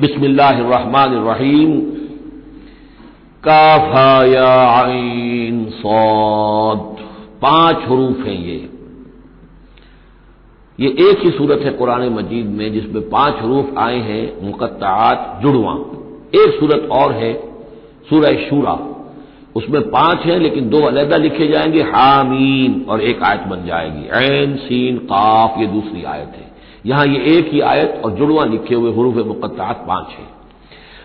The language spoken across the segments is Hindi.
बिस्मिल्लाहिर्रहमानिर्रहीम। काफाया आइन सौद। पाँच हरूफ हैं ये। ये एक ही सूरत है कुरान मजीद में जिसमें पाँच हरूफ आए हैं मुकत्तात जुड़वा। एक सूरत और है, सूरह शूरा। उसमें पाँच हैं, लेकिन दो अलहदा लिखे जाएँगे हामीन और एक आयत बन जाएगी। ऐन, सीन, काफ, ये दूसरी आयत है। यहाँ ये एक ही आयत और जुड़वा लिखे हुए हरूफ मुकत्तात पाँच है।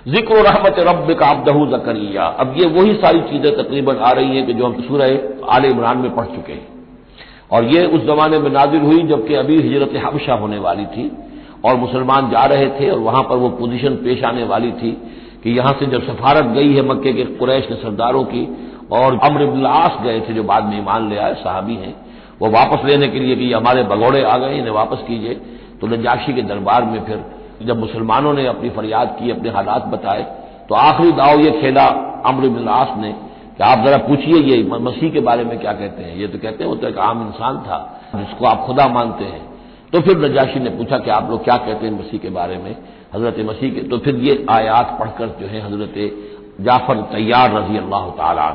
ज़िक्र रहमत रब का अबदहू जकरिया। अब ये वही सारी चीज़ें तकरीबन आ रही हैं कि जो हम सूरह आल इमरान में पढ़ चुके हैं। और ये उस जमाने में नाजिल हुई जबकि अभी हिजरत हबशा होने वाली थी और मुसलमान जा रहे थे और वहाँ पर वो पोजीशन पेश आने वाली थी कि यहाँ से जब सफारत गई है मक्के के कुरैश के सरदारों की और अमर गए थे जो बाद में ईमान ले आए, साहबी हैं, वो वापस लेने के लिए कि हमारे भगौड़े आ गए, इन्हें वापस कीजिए। तो नजाशी के दरबार में फिर जब मुसलमानों ने अपनी फरियाद की, अपने हालात बताए तो आखिरी दाव ये खेला अमर इबलास ने कि आप जरा पूछिए ये मसीह के बारे में क्या कहते हैं। ये तो कहते हैं, वो तो एक आम इंसान था, जिसको आप खुदा मानते हैं। तो फिर नजाशी ने पूछा कि आप लोग क्या कहते हैं मसीह के बारे में? हज़रत मसीह के तो फिर ये आयात पढ़कर जो है हज़रत जाफ़र तैयार रज़ी अल्लाह तला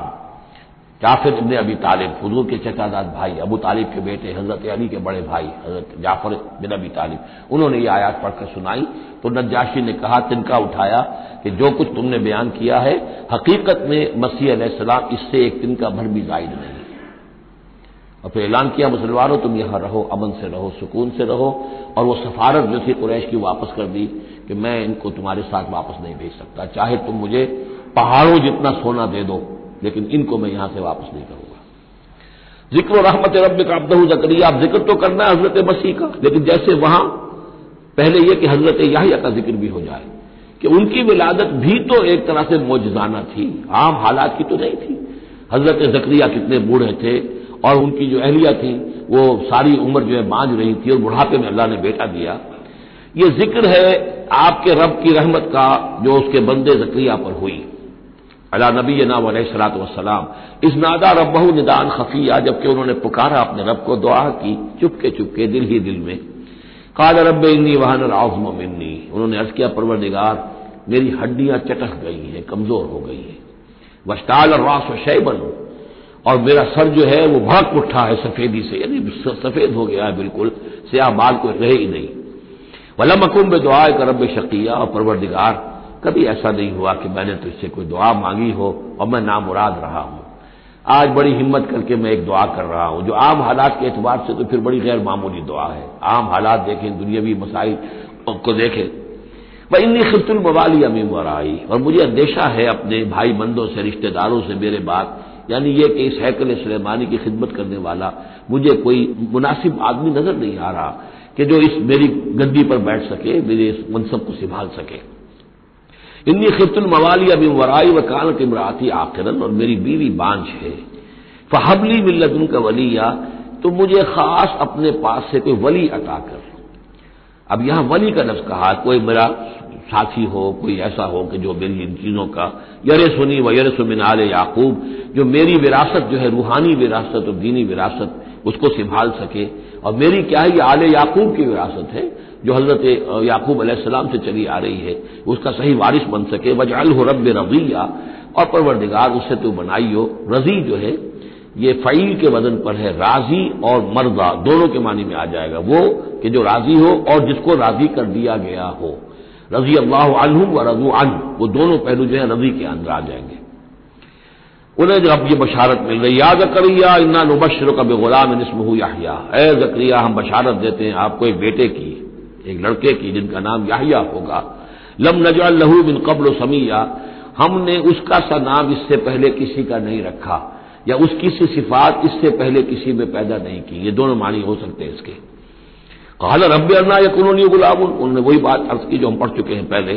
जाफिर इबन अबी तालिब हजूर के चचादाद भाई, अबू तालिब के बेटे, हज़रत अली के बड़े भाई, हज़रत जाफ़र बिन अबी तालिब। उन्होंने ये आयात पढ़कर सुनाई। तो नजाशी ने कहा, तिनका उठाया कि जो कुछ तुमने बयान किया है, हकीकत में मसीह सलाम इससे एक तिनका भर भी जायद नहीं। और फिर ऐलान किया, मुसलमानों, तुम यहाँ रहो, अमन से रहो, सुकून से रहो। और वो सफारत जो थी कुरैश की वापस कर दी कि मैं इनको तुम्हारे साथ वापस नहीं भेज सकता। चाहे तुम मुझे पहाड़ों जितना सोना दे दो लेकिन इनको मैं यहाँ से वापस नहीं करूँगा। ज़िक्र रहमत रब का अब्दू जकरिया, आप ज़िक्र तो करना है हज़रत मसीह का, लेकिन जैसे वहाँ, पहले यह कि हज़रत याहिया का ज़िक्र भी हो जाए, कि उनकी विलादत भी तो एक तरह से मोजाना थी, आम हालात की तो नहीं थी। हज़रत जकरिया कितने बूढ़े थे, और उनकी जो अहलिया थी, वो सारी उम्र जो है बांझ रही थी, और बुढ़ापे में अल्लाह ने बेटा दिया। ये ज़िक्र है आपके रब की रहमत का, जो उसके बंदे जक्रिया पर हुई। अला नबी ना सलात वसलाम इस नादा रबहू निदान खफिया, जबकि उन्होंने पुकारा अपने रब को दुआ की, चुपके चुपके, दिल ही दिल में। काल रब इन्नी वहान आज़म मिन्नी। उन्होंने अर्ज़ किया परवर निगार मेरी हड्डियाँ चटक गई हैं, कमज़ोर हो गई हैं। वस्ताल और रास शैबन। और मेरा सर जो है, वो भड़क उठा है सफेदी से। यानी सफ़ेद हो गया है बिल्कुल, स्याह बाल को रहे ही नहीं। वलम अकुम में दुआ कर रब शकिया। और परवरदिगार कभी ऐसा नहीं हुआ कि मैंने तो इससे कोई दुआ मांगी हो और मैं नामुराद रहा हूँ। आज बड़ी हिम्मत करके मैं एक दुआ कर रहा हूँ। जो आम हालात के एतबार से तो फिर बड़ी गैर मामूली दुआ है। आम हालात देखें, दुनियावी मसाइल को देखें। वह इन्नी खितुल मवाली अमीम वराई और मुझे अंदेशा है अपने भाई बंदों से, रिश्तेदारों से मेरे बात यानी यह कि इस हैकल सलेमानी की खिदमत करने वाला मुझे कोई मुनासिब आदमी नज़र नहीं आ रहा कि जो इस मेरी गद्दी पर बैठ सके, मेरे इस मनसब को संभाल सके। इन्नी खितुल मवाली अभी वराई व कानत इमराती आखिरन, और मेरी बीवी बांझ है। फहबली मिल्लतुन का वलिया तो मुझे खास अपने पास से कोई वली अता कर। अब यहाँ वली का लफ्ज कहा, कोई मेरा साथी हो, कोई ऐसा हो कि जो मेरी इन चीज़ों का यरे सुनी व यर सुमिनाल याकूब, जो मेरी विरासत जो है, रूहानी विरासत और दीनी विरासत, उसको संभाल सके। और मेरी क्या है ये आले याकूब की विरासत है जो हज़रत याकूब अलैहिस्सलाम से चली आ रही है, उसका सही वारिस बन सके। वजाल हो रब रजिया। और परवरदिगार, उससे तो बनाई हो रज़ी जो है, ये फ़ील के वज़न पर है, राज़ी और मर्दा। दोनों के मानी में आ जाएगा। वो कि जो राज़ी हो और जिसको राज़ी कर दिया गया हो। रज़ी अल्लाह अनहु व रजू अन। वो दोनों पहलू जो है, रज़ी के अंदर आ जाएँगे। उन्हें जब ये बशारत मिल रही या जकरिया, इन्ना नुबशर का बेगुलाम नस्महू याहिया। ए जकरिया, हम बशारत देते हैं आपको एक बेटे की। एक लड़के की जिनका नाम याहिया होगा। लम नजल लहू बिन कबल समिया। हमने उसका सा नाम इससे पहले किसी का नहीं रखा, या उसकी सी सिफात इससे पहले किसी में पैदा नहीं की। ये दोनों मानी हो सकते हैं इसके। कहा रब अन्ना या कौन गुलाम उन्होंने वही बात अर्ज़ की जो हम पढ़ चुके हैं पहले,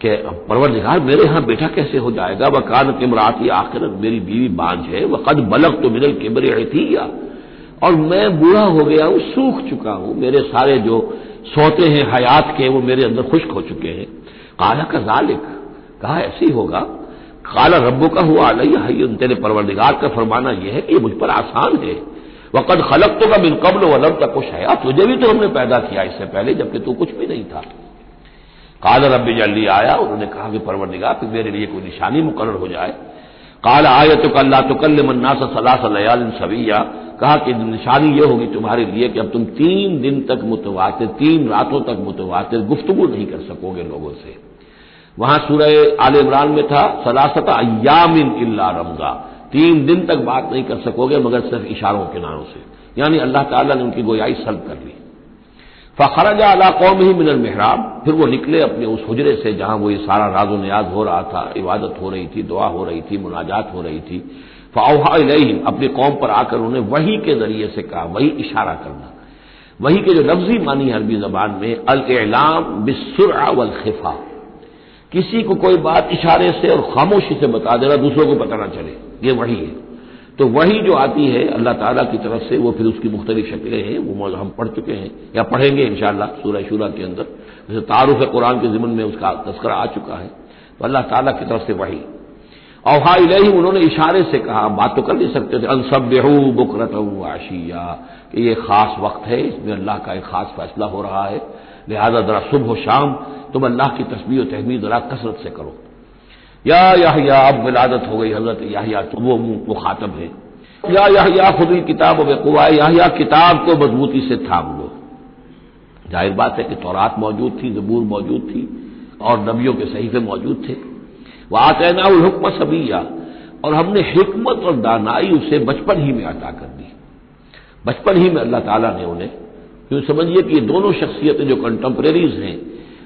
कि परवरदिगार मेरे यहाँ बेटा कैसे हो जाएगा? वह कान तिमराती आखिर मेरी बीवी बांझ है। वह कद बलक तो मिनल किबर थी या। और मैं बूढ़ा हो गया हूँ, सूख चुका हूँ। मेरे सारे जो सोते हैं हयात के, वो मेरे अंदर खुश्क हो चुके हैं। काला का जालिक, कहा ऐसी होगा। काला रब्बों का हुआ अलई तेरे परवरदिगार का फरमाना यह है कि मुझ पर आसान है। वक़द खलक तो का बिलकबल वलब तक कुछ है तुझे भी तो हमने पैदा किया इससे पहले, जबकि तू कुछ भी नहीं था। काल रब जल्दी आया, उन्होंने कहा कि परवरदिगार, फिर मेरे लिए कोई निशानी मुकर हो जाए। काल आय तो कल्ला तो कल मन्ना सा सलासलयाल सविया कहा कि निशानी यह होगी तुम्हारे लिए कि अब तुम तीन दिन तक मुतवातिर, तीन रातों तक मुतवातिर गुफ्तगु नहीं कर सकोगे लोगों से। वहाँ सूरह आल इमरान में था, सलासत अयामिन इल्ला रमजा। तीन दिन तक बात नहीं कर सकोगे मगर सिर्फ़ इशारों के नारों से। यानी अल्लाह ताला ने उनकी गोयाई सल्ब कर ली। फ़खरजा अला कौम ही मिनल मेहराब। फिर वो निकले अपने उस हजरे से जहाँ वो ये सारा राजो न्याज हो रहा था, इबादत हो रही थी, दुआ हो रही थी, मुनाजात हो रही थी। फ़ाउहा अपनी कौम पर आकर उन्हें वही के ज़रिए से कहा, वही इशारा करना। वही के जो लफ्जी मानी अरबी जबान में अल एलाम बिसुरा खिफा किसी को कोई बात इशारे से और खामोशी से बता देना, दूसरों को पता ना चले, ये वही है। तो वही जो आती है, अल्लाह ताला की तरफ़ से, वो फिर उसकी मुख्तलिफ़ शक्लें हैं, वो हम पढ़ चुके हैं, या पढ़ेंगे इंशाला सूर्य शुरा के अंदर। जैसे तारुफ कुरान के जिमन में, उसका तस्करा आ चुका है। तो अल्लाह ताला की तरफ़ से वही। अवहा ही उन्होंने इशारे से कहा, बात तो कर नहीं सकते थे। अनसब बुकरत आशिया कि ये खास वक्त है, इसमें अल्लाह का एक खास फैसला हो रहा है। लिहाजा जरा सुबह शाम तुम अल्लाह की तस्वीर तहमीद जरा कसरत से करो। या अब विलादत हो गई हज़रत याहिया तो वो मुखातब है। या याहिया, खुद किताब बेकुआ याहिया, किताब को मजबूती से थाम लो। ज़ाहिर बात है कि तौरात मौजूद थी, जबूर मौजूद थी, और नबियों के सहीफे मौजूद थे। वह आतना हुक्म सबिया और हमने हिकमत और दानाई उसे बचपन ही में अता कर दी। बचपन ही में अल्लाह ताला ने उन्हें, क्यों समझिए कि ये दोनों शख्सियतें जो कंटेम्प्रेरीज हैं,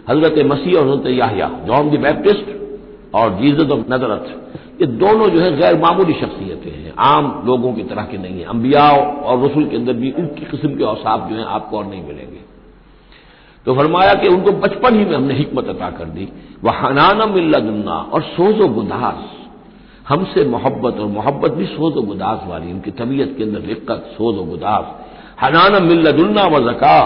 हज़रत मसीह और हज़रत याहिया जॉन द बैप्टिस्ट और जीजत ऑफ़ नजरत ये दोनों जो है गैर मामूली शख्सियतें हैं। आम लोगों की तरह के नहीं है। अंबिया और रसुल के अंदर भी उनकी किस्म के औसाफ जो है आपको और नहीं मिलेंगे। तो फरमाया कि उनको बचपन ही में हमने हिकमत अता कर दी। वह हनाना मिल्ला और सोजो गुदास। हमसे मोहब्बत, और मोहब्बत भी सोजो गुदास वाली, उनकी तबीयत के अंदर दिक्कत, सोजो गुदास। हनाना मिल्लदुल्ना व जका,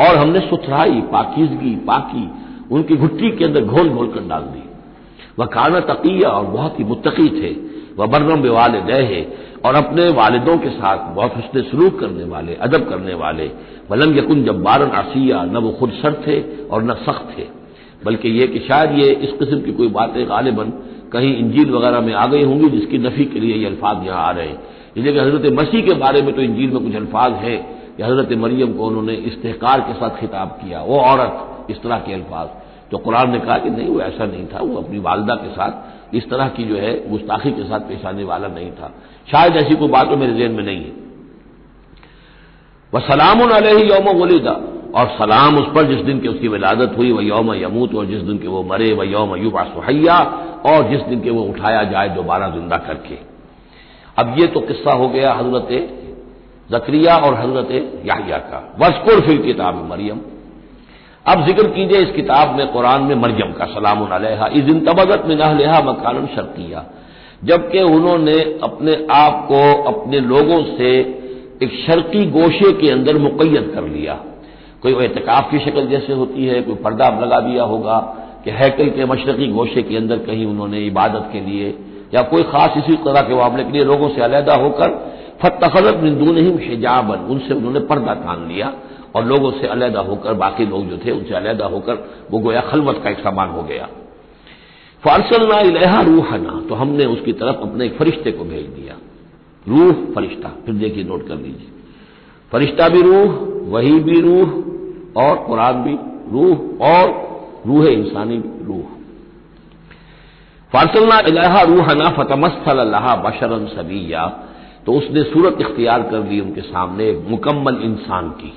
और हमने सुथराई, पाकिजगी, पाकी, उनकी घुट्टी के अंदर घोल घोल कर डाल दी। वह खाना तकिया, और बहुत ही मुतकी थे। वह बर्रम वाले दे है, और अपने वालदों के साथ बहुत हसन सलूक करने वाले, अदब करने वाले। वलम यकुन जब बारन आसिया, न वो खुद सर थे और न सख्त थे। बल्कि ये कि शायद ये इस किस्म की कोई बातें गालिबन कहीं इंजील वगैरह में आ गई होंगी जिसकी नफी के लिए ये अल्फाज यहाँ आ रहे हैं। इसलिए कि हज़रत मसीह के बारे में तो इंजील में कुछ अल्फाज है कि हज़रत मरियम को उन्होंने इस्तेकार के साथ खिताब किया। वो औरत, इस तरह के अल्फाज। तो कुरान ने कहा कि नहीं, वो ऐसा नहीं था, वो अपनी वालदा के साथ इस तरह की जो है गुस्ताखी के साथ पेश आने वाला नहीं था। शायद ऐसी कोई बात तो मेरे जेन में नहीं है। वह सलाम यौम वलीदा, और सलाम उस पर जिस दिन की उसकी विलादत हुई वह यौम यमूत, और जिस दिन के वो मरे वह यौम युवा सुहैया और जिस दिन के वो उठाया जाए, दोबारा ज़िंदा करके। अब ये तो किस्सा हो गया हज़रत जक्रिया और हज़रत याहिया का। वस्कुर फिर किताब मरियम। अब ज़िक्र कीजिए इस किताब में, कुरान में मरियम का सलाम इस इन तबदत में नहलेहा मकान शर्तिया जबकि उन्होंने अपने आप को अपने लोगों से एक शर्की गोशे के अंदर मुकैद कर लिया। कोई एहतिकाफ की शक्ल जैसे होती है, कोई पर्दा लगा दिया होगा कि हैकल के मशरकी गोशे के अंदर कहीं उन्होंने इबादत के लिए, या कोई खास इसी तरह के मामले के लिए लोगों से अलहदा होकर फतखलत मिंदून ही हिजाबन, उनसे उन्होंने पर्दा तान लिया। और लोगों से अलहदा होकर, बाकी लोग जो थे उनसे अलहदा होकर, वो गोया खलवत का एक सामान हो गया। फारसलना इलेहा रूहना तो हमने उसकी तरफ़ अपने एक फरिश्ते को भेज दिया। रूह फरिश्ता, फिर देखिए, नोट कर लीजिए। फरिश्ता भी रूह, वही भी रूह, और कुरान भी रूह, और रूह इंसानी रूह। फारसल्ला इलाहा रूहना अल्लाह बशरन सबिया तो उसने सूरत इख्तियार कर दी उनके सामने, मुकम्मल इंसान की।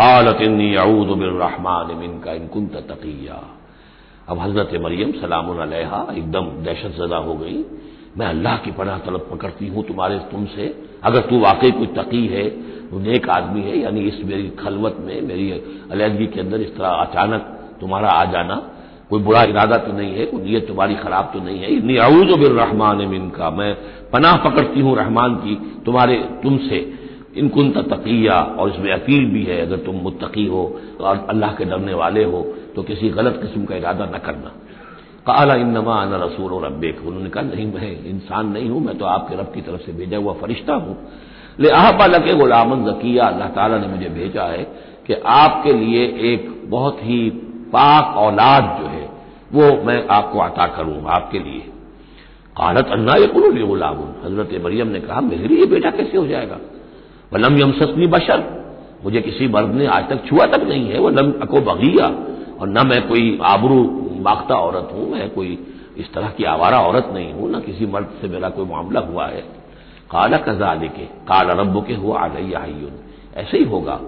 कालत इन्नी अऊदबिलरहमान मिन का इनकुन तकिया अब हज़रत मरियम सलाम एकदम दहशत जदा हो गई मैं अल्लाह की पनाह तलब पकड़ती हूँ तुम्हारे तुमसे अगर तू वाकई कोई तकी है नेक आदमी है यानी इस मेरी खलवत में मेरी अलहदगी के अंदर इस तरह अचानक तुम्हारा आ जाना कोई बुरा इरादा तो नहीं है कोई नीयत तुम्हारी खराब तो नहीं है इतनी अऊज रहमान मिन का मैं पनाह पकड़ती हूँ रहमान की तुम्हारे तुमसे इनकुन तकिया, और इसमें अपील भी है, अगर तुम मुतकी हो, और अल्लाह के डरने वाले हो तो किसी गलत किस्म का इरादा न करना। काला इनमा अन रसूल और रब्बे उन्होंने कहा, नहीं, मैं इंसान नहीं हूँ, मैं तो आपके रब की तरफ़ से भेजा हुआ फरिश्ता हूँ। ले आहबा लगे गुलामन जकिया, अल्लाह ताला ने मुझे भेजा है कि आपके लिए एक बहुत ही पाक औलाद जो है, वो मैं आपको अता करूँ, आपके लिए। कालत अन्ना ये गुलाम हज़रत मरियम ने कहा, मेरे लिए बेटा कैसे हो जाएगा? वलम यमसनी बशर। मुझे किसी मर्द ने आज तक छुआ तक नहीं है वह लम अको बगिया। और न मैं कोई आबरू माख्ता औरत हूँ, मैं कोई इस तरह की आवारा औरत नहीं हूँ, न किसी मर्द से मेरा कोई मामला हुआ है। काला कजा के, काला रब के हुआ आलैया ऐसे ही होगा।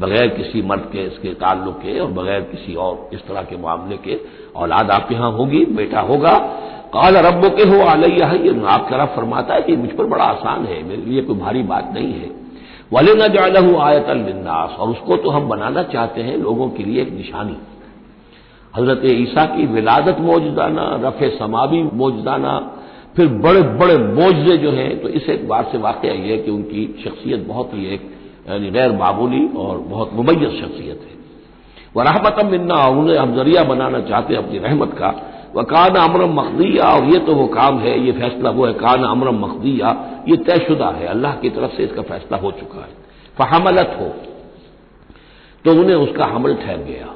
बगैर किसी मर्द के इसके ताल्लुक के और बगैर किसी और इस तरह के मामले के औलाद आपके यहाँ होगी, बेटा होगा। काल रब के हो आलैया आपका रब फरमाता है कि मुझ पर बड़ा आसान है, मेरे लिए कोई भारी बात नहीं है। वाले न जालू आयतलनास और उसको तो हम बनाना चाहते हैं लोगों के लिए एक निशानी। हज़रत ईसा की विलादत मौजदाना, रफ समावी मौजदाना, फिर बड़े बड़े मौजे जो हैं तो इस एक बात से वाक़ ये है कि उनकी शख्सियत बहुत ही एक, यानी गैर मामूली और बहुत मुमैज शख्सियत है। वह रहमत मिन्ना उन्हें हम ज़रिया बनाना चाहते हैं अपनी रहमत का। वह कान अमरम मखदिया, और ये तो वो काम है, ये फैसला वो है, कान अमरम मखदिया ये तयशुदा है, अल्लाह की तरफ़ से इसका फैसला हो चुका है। फहमलत हो तो उन्हें उसका हमल ठहर गया।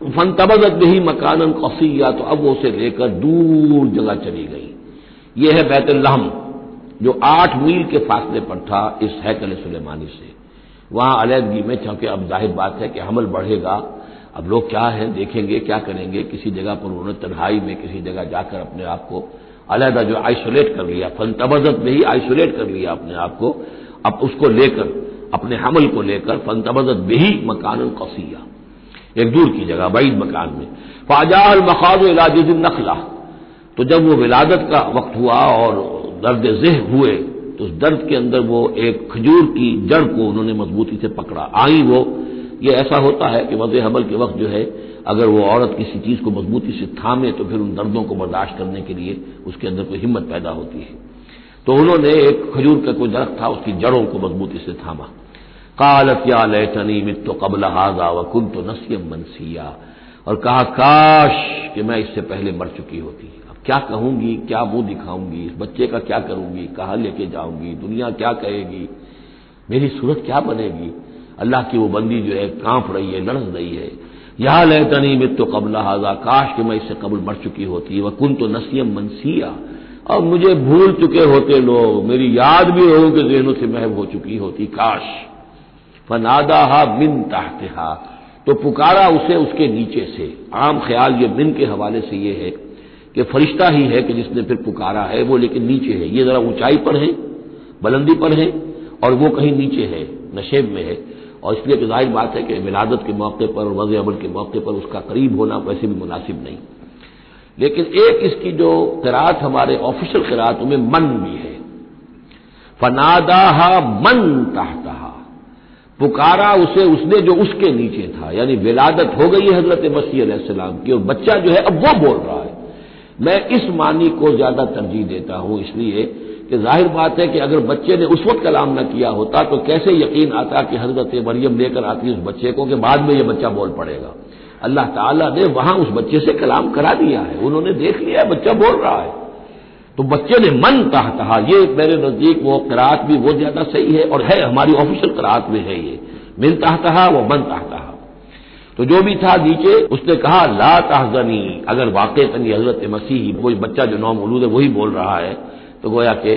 फन तबदत भी मकान कसिया तो अब वो उसे लेकर दूर जगह चली गई। ये है बैतुल्लहम, जो आठ मील के फासले पर था इस हैकल सुलेमानी से। वहाँ अलहदगी में, चूँकि अब ज़ाहिर बात है कि हमल बढ़ेगा, अब लोग क्या है, देखेंगे, क्या करेंगे, किसी जगह पर उन्होंने तन्हाई में, किसी जगह जाकर अपने आप को अलहदा जो आइसोलेट कर लिया फन तबजत में ही आइसोलेट कर लिया अपने आप को, अब उसको लेकर, अपने हमल को लेकर फन तबजत में ही मकान कसिया। एक दूर की जगह बैद मकान में। फाजाल मखाज इलाजिन नखला। तो जब वो विलादत का वक्त हुआ और दर्द जेह हुए तो उस दर्द के अंदर वो एक खजूर की जड़ को उन्होंने मजबूती से पकड़ा। आई वो, ये ऐसा होता है कि वजह हमल के वक्त जो है अगर वो औरत किसी चीज़ को मजबूती से थामे तो फिर उन दर्दों को बर्दाश्त करने के लिए उसके अंदर कोई हिम्मत पैदा होती है। तो उन्होंने एक खजूर का कोई दरख्त था, उसकी जड़ों को मजबूती से थामा। कालत या लैतनी मित कबल हाजा व कुन तो नसीम मनसिया। और कहा, काश कि मैं इससे पहले मर चुकी होती। अब क्या कहूँगी, क्या मुँह दिखाऊँगी, इस बच्चे का क्या करूँगी, कहा लेके जाऊँगी, दुनिया क्या कहेगी, मेरी सूरत क्या बनेगी? अल्लाह की वो बंदी जो है, काँप रही है, लड़स रही है। या लैतनी मित तो कबल हाजा, काश कि मैं इससे कबल मर चुकी होती वह कुन तो नसीम मनसिया। और मुझे भूल चुके होते लोग, मेरी याद भी लोगों के जहनों से महब हो चुकी होती, काश। फनादा मिन ताहतहा तो पुकारा उसे उसके नीचे से। आम ख्याल ये मिन के हवाले से ये है कि फरिश्ता ही है कि जिसने फिर पुकारा है, वो लेकिन नीचे है। ये जरा ऊंचाई पर है, बुलंदी पर है, और वो कहीं नीचे है, नशेब में है। और इसलिए तो ज़ाहिर बात है कि विलादत के मौके पर वज अमल के मौके पर उसका करीब होना वैसे भी मुनासिब नहीं। लेकिन एक इसकी जो किरात हमारे ऑफिशियल किरातों में मन भी है। फनादा मन ताहता पुकारा उसे उसने जो उसके नीचे था, यानी विलादत हो गई है हज़रत मसीह की, और बच्चा जो है अब वो बोल रहा है। मैं इस मानी को ज़्यादा तरजीह देता हूँ, इसलिए कि ज़ाहिर बात है कि अगर बच्चे ने उस वक्त कलाम न किया होता तो कैसे यकीन आता कि हज़रत मरियम लेकर आती उस बच्चे को कि बाद में यह बच्चा बोल पड़ेगा? अल्लाह ताला ने वहाँ उस बच्चे से कलाम करा दिया है। उन्होंने देख लिया है, बच्चा बोल रहा है। तो बच्चे ने मन कहा कहा, ये मेरे नज़दीक वो करात भी वो ज़्यादा सही है और है, हमारी ऑफिशियल करात में है ये। मिल कहा वो मन कहा तो जो भी था नीचे, उसने कहा, ला तहजनी। अगर वाकई तनी हज़रत मसीह, वो बच्चा जो नौ मौलूद है, वही बोल रहा है। तो गोया कि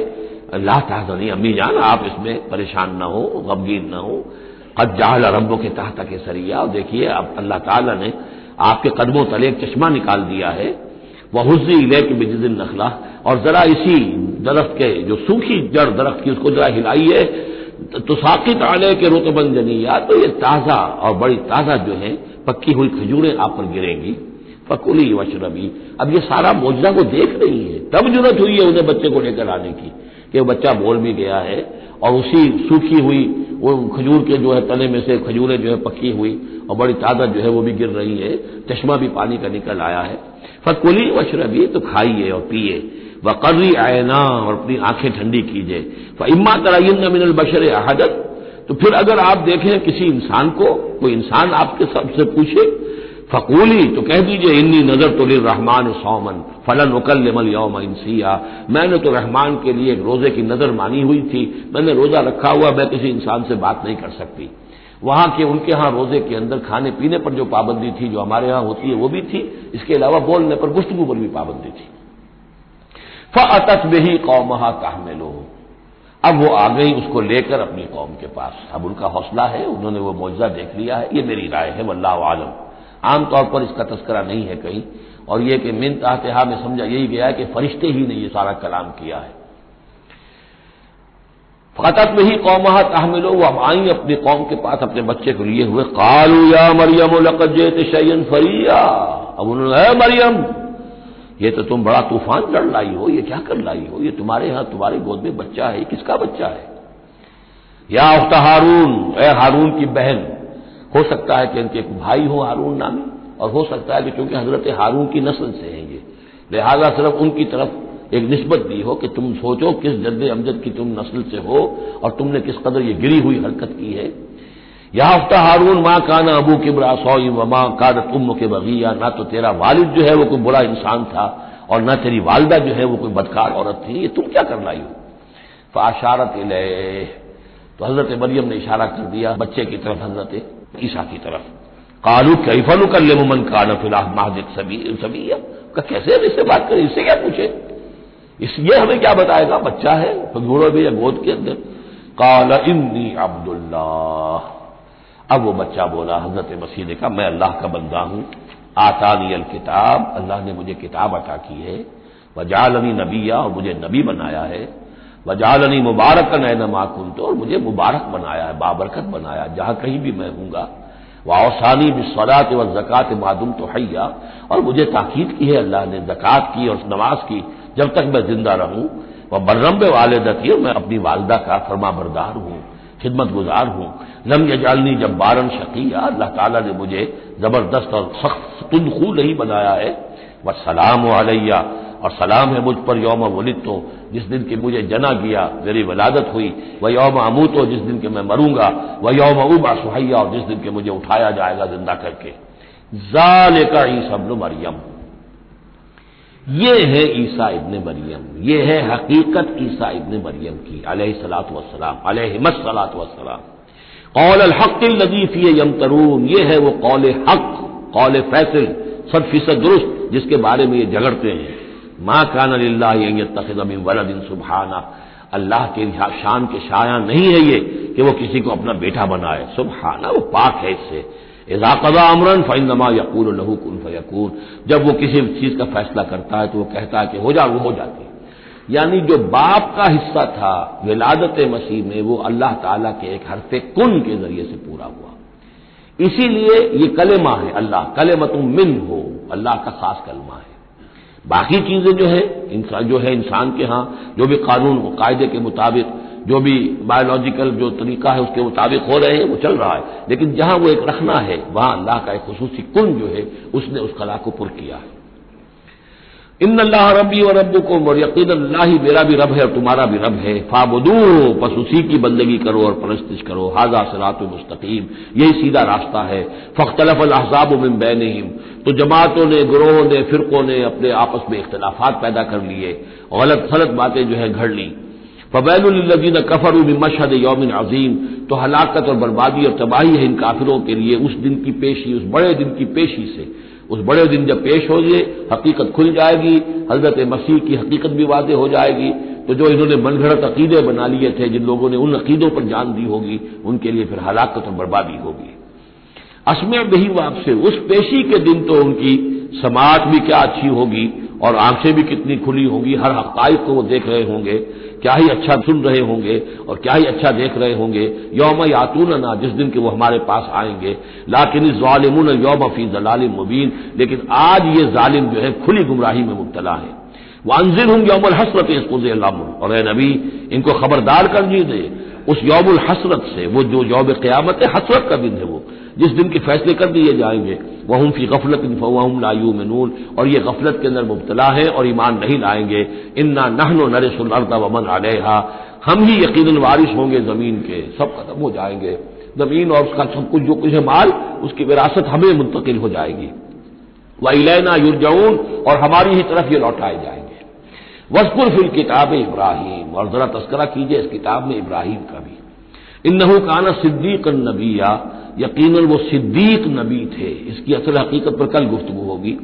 ला तहजनी अम्मी जान, आप इसमें परेशान न हो, गमगीन न हो। कद जाहल रब्बों के तहत के सरिया और देखिए, अब अल्लाह ताला ने आपके कदमों तले एक चश्मा निकाल दिया है। वह हुजी ले के बिजदिन नखला, और जरा इसी दरख्त के, जो सूखी जड़ दरख्त की, उसको जरा हिलाइए। तो साकित आले के रुतबन जनिया तो ये ताज़ा और बड़ी ताज़ा जो है, पक्की हुई खजूरें आप पर गिरेंगी। फकुली वशरबी अब ये सारा मौजा को देख रही है। तब ज़रूरत हुई है उन्हें बच्चे को लेकर आने की, कि बच्चा बोल भी गया है और उसी सूखी हुई, वो खजूर के जो है तने में से खजूरें जो है पकी हुई और बड़ी ताज़ा जो है वो भी गिर रही है। चश्मा भी पानी का निकल आया है। फकुली वशरबी तो खाइए और पिए। वकर्री आयना और अपनी आँखें ठंडी कीजिए। इम्मा तरयन मिनल बशर अहदत। तो फिर अगर आप देखें किसी इंसान को, कोई इंसान आपके सबसे पूछे फकूली तो कह दीजिए, इन्नी नज़र तो रहमान सौमन, फलन मल यौम इंसिया मैंने तो रहमान के लिए एक रोज़े की नज़र मानी हुई थी। मैंने रोजा रखा हुआ, मैं किसी इंसान से बात नहीं कर सकती। वहाँ के, उनके यहाँ रोज़े के अंदर खाने पीने पर जो पाबंदी थी, जो हमारे यहाँ होती है, वो भी थी। इसके अलावा बोलने पर गुफ्तगु पर भी पाबंदी थी। फ़अतत बही कौमहा ताहमिलो। अब वो आ गई उसको लेकर अपनी कौम के पास। अब उनका हौसला है, उन्होंने वो मुआवजा देख लिया है। ये मेरी राय है, वल्लाह आलम। आमतौर पर इसका तस्करा नहीं है कहीं। और यह कि मिन ताहा में समझा यही गया कि फरिश्ते ही ने यह सारा कलाम किया है। फतत में ही कौमहा तहमिलो वो अब आई अपनी कौम के पास अपने बच्चे को लिए हुए। कालू या मरियम लकजेत शयन फरिया। अब उन्होंने मरियम, ये तो तुम बड़ा तूफ़ान लड़ लाई हो, ये क्या कर लाई हो? ये तुम्हारे यहाँ, तुम्हारी गोद में बच्चा है किसका बच्चा है? या उफ्ता हारून, ए हारून की बहन हो सकता है कि इनके एक भाई हो हारून नामी, और हो सकता है कि क्योंकि हज़रत हारून की नस्ल से हैं ये, लिहाजा सिर्फ़ उनकी तरफ़ एक निस्बत दी हो कि तुम सोचो किस जद्द अमजद की तुम नस्ल से हो, और तुमने किस कदर ये गिरी हुई हरकत की है। याफ्ता हारून, माँ काना अबू के बरा सौई वमा कादत उम्म के बगिया, ना तो तेरा वालिद जो है वो कोई बुरा इंसान था, और ना तेरी वालदा जो है वो कोई बदकार औरत थी। ये तुम क्या कर लाई हो फाशारत तो हज़रत मरियम ने इशारा कर दिया, बच्चे की तरफ़ हज़रत ईसा की तरफ़। कालू कैफलू कर ले मुमन कान फ़िलहाल महादिक सभी का कैसे हम इससे बात करें? इससे क्या पूछे? इस ये हमें क्या बताएगा? बच्चा है घोड़ो भी या गोद के अंदर। काला इन्नी अब्दुल्ला अब वो बच्चा बोला, हज़रत मसीह ने कहा, मैं अल्लाह का बंदा हूँ। आतानी अल किताब। अल्लाह ने मुझे किताब अता की है। वजालनी नबिया और मुझे नबी बनाया है। वजालनी मुबारक नए नमाकुन तो और मुझे मुबारक बनाया है, बाबरकत बनाया जहाँ कहीं भी मैं हूँगा। वासानी बिस्वरात व जक़ात मादुम तो हैया और मुझे ताकीद की है, अल्लाह ने जक़ात की और नमाज़ की, जब तक मैं ज़िंदा रहूँ। वह बर्रम वालदती मैं अपनी वालदा का फरमा बरदार हूँ खिदमत गुजार हूँ। लम यजालनी जब बारन शकीया, अल्लाह ताला ने मुझे ज़बरदस्त और सख्त तुदखू नहीं बनाया है। वह सलाम अलैया, और सलाम है मुझ पर यौम वलिद तो जिस दिन के मुझे जना किया, मेरी वलादत हुई, वह यौम अमू तो जिस दिन के मैं मरूँगा, वह यौम उबा सुहैया और जिस दिन के मुझे उठाया जाएगा ज़िंदा करके। जाले का ही सब मरियम। ये है ईसा इबन मरियम। ये है हकीकत ईसा इबन मरियम की, अलह सलात वसलाम अलहमत सलात वसलाम कौल हक लदीफी यम तरून ये है वो कौल हक कौल फैसल, सद फ़ीसद दुरुस्त, जिसके बारे में ये झगड़ते हैं। माँ कान तखदमिन वलदिन सुबहाना। अल्लाह के शान के शाया नहीं है ये कि वो किसी को अपना बेटा बनाए। सुबहाना, वो पाक है इससे। इजाकदा अमरन फ़ैनमा यकूल लहू कुन फयकून जब वो किसी चीज़ का फैसला करता है तो वो कहता है कि हो जा, वो हो जाती है। यानी जो बाप का हिस्सा था, विलादत मसीह में, वो अल्लाह ताला के एक हरफे कुन के ज़रिए से पूरा हुआ। इसीलिए ये कलेमा है अल्लाह, कलेमतुम मिन हो, अल्लाह का खास कलमा है। बाकी चीज़ें जो है, इंसान, जो है इंसान के यहाँ, जो भी कानून, कायदे के मुताबिक, जो भी बायोलॉजिकल जो तरीका है, उसके मुताबिक हो रहे हैं, वो चल रहा है। लेकिन जहाँ वो एक रखना है, वहाँ अल्लाह का एक खसूसी कुन जो है, उसने उस कला को पुर किया है। इन अल्लाह रबी और रब को और यकीन अल्लाह ही मेरा भी रब है और तुम्हारा भी रब है। फाबदू, बस उसी की बंदगी करो और परस्तिश करो। हाजा सलात मुस्तकीम, यही सीधा रास्ता है। फ़ख्तलफ अहसाब मिन बैन तो जमातों ने, ग्रोहों ने, फिरकों ने अपने आपस में इख्तलाफात पैदा कर लिए गलत सलत बातें जो है घड़ ली। फबैलजीन कफर मशहद यौमिन अजीम तो हलाकत और बर्बादी और तबाही है इन काफिरों के लिए, उस दिन की पेशी, उस बड़े दिन की पेशी से। उस बड़े दिन जब पेश हो गए हकीकत खुल जाएगी, हज़रत मसीह की हकीकत भी वादे हो जाएगी तो जो इन्होंने मनगढ़ अकीदे बना लिए थे, जिन लोगों ने उन अकीदों पर जान दी होगी, उनके लिए फिर हलाकत और बर्बादी होगी। असमय बही वापसी उस पेशी के दिन तो उनकी समाज भी क्या अच्छी होगी और आँखें भी कितनी खुली होंगी, हर हकाइक को वो देख रहे होंगे। क्या ही अच्छा सुन रहे होंगे और क्या ही अच्छा देख रहे होंगे। यौम यातून ना जिस दिन के वो हमारे पास आएँगे। लाकिन ालिमुन यौम फ़ी जलाल मुबीन। लेकिन आज ये जालिम जो है, खुली गुमराही में मुबतला है। वह अंजिर हूँ यौमल हसरत और नबी, इनको खबरदार कर दे उस यौमुल हसरत से, वो जो यौम क्यामत है, हसरत का दिन है वो। जिस दिन के फैसले कर दिए जाएँगे। वह फ़ी गफलत फ़वाहम लायू मनून और ये गफलत के अंदर मुबतला है और ईमान नहीं लाएँगे। इन्ना नहनो नरसुलरदा वमन आलेहा हम ही यकीन वारिश होंगे ज़मीन के। सब खत्म हो जाएँगे। ज़मीन और उसका सब कुछ जो कुछ है माल, उसकी विरासत हमें मुंतकिल हो जाएगी। वहीलना युरजाउन और हमारी ही तरफ़ ये लौटाए जाएँगे। वसकुर फिल किताब इब्राहिम। और जरा तस्करा कीजिए इस किताब में इब्राहिम का भी। इन नहू काना सिद्दीक नबिया यकीन वो सिद्दीक नबी थे। इसकी असल हकीकत पर कल गुफ्तु होगी।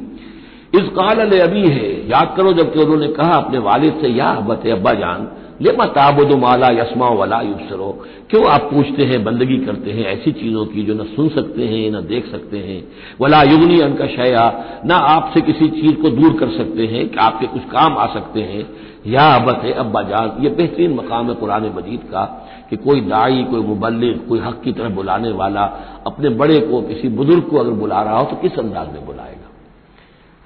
इस काल अबी है, याद करो जबकि उन्होंने कहा अपने वालिद से, या बत अब्बा जान ले ताबुद माला यस्मा वला युसरो क्यों आप पूछते हैं, बंदगी करते हैं ऐसी चीज़ों की जो न सुन सकते हैं, न देख सकते हैं? वला युगनी अनका शया। न आपसे किसी चीज़ को दूर कर सकते हैं कि आपके कुछ काम आ सकते हैं। या अबत है अब्बा जान, ये बेहतरीन मकाम है पुराने मजीद का कि कोई दाई, कोई मुबलिक कोई हक की तरफ़ बुलाने वाला अपने बड़े को, किसी बुज़ुर्ग को अगर बुला रहा हो तो किस अंदाज में बुलाएगा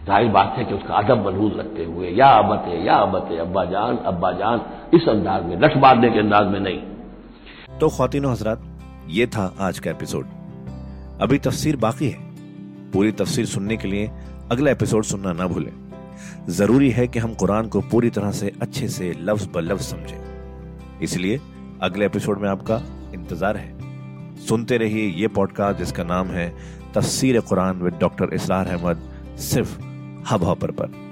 ज़ाहिर बात है कि उसका अदब मलहूज रखते हुए, या अबत है या अबत है अब्बा जान अब्बा जान, इस अंदाज में, लठ मारने के अंदाज में नहीं। तो खातिन हजरात, ये था आज का एपिसोड। अभी तफसीर बाकी है। पूरी तफसीर सुनने के लिए अगला एपिसोड सुनना ना भूलें। ज़रूरी है कि हम कुरान को पूरी तरह से अच्छे से लफ्ज ब लफ्ज समझें। इसलिए अगले एपिसोड में आपका इंतज़ार है। सुनते रहिए ये पॉडकास्ट जिसका नाम है तफसीर कुरान विद डॉक्टर इसरार अहमद, सिर्फ़ हब हॉपर पर।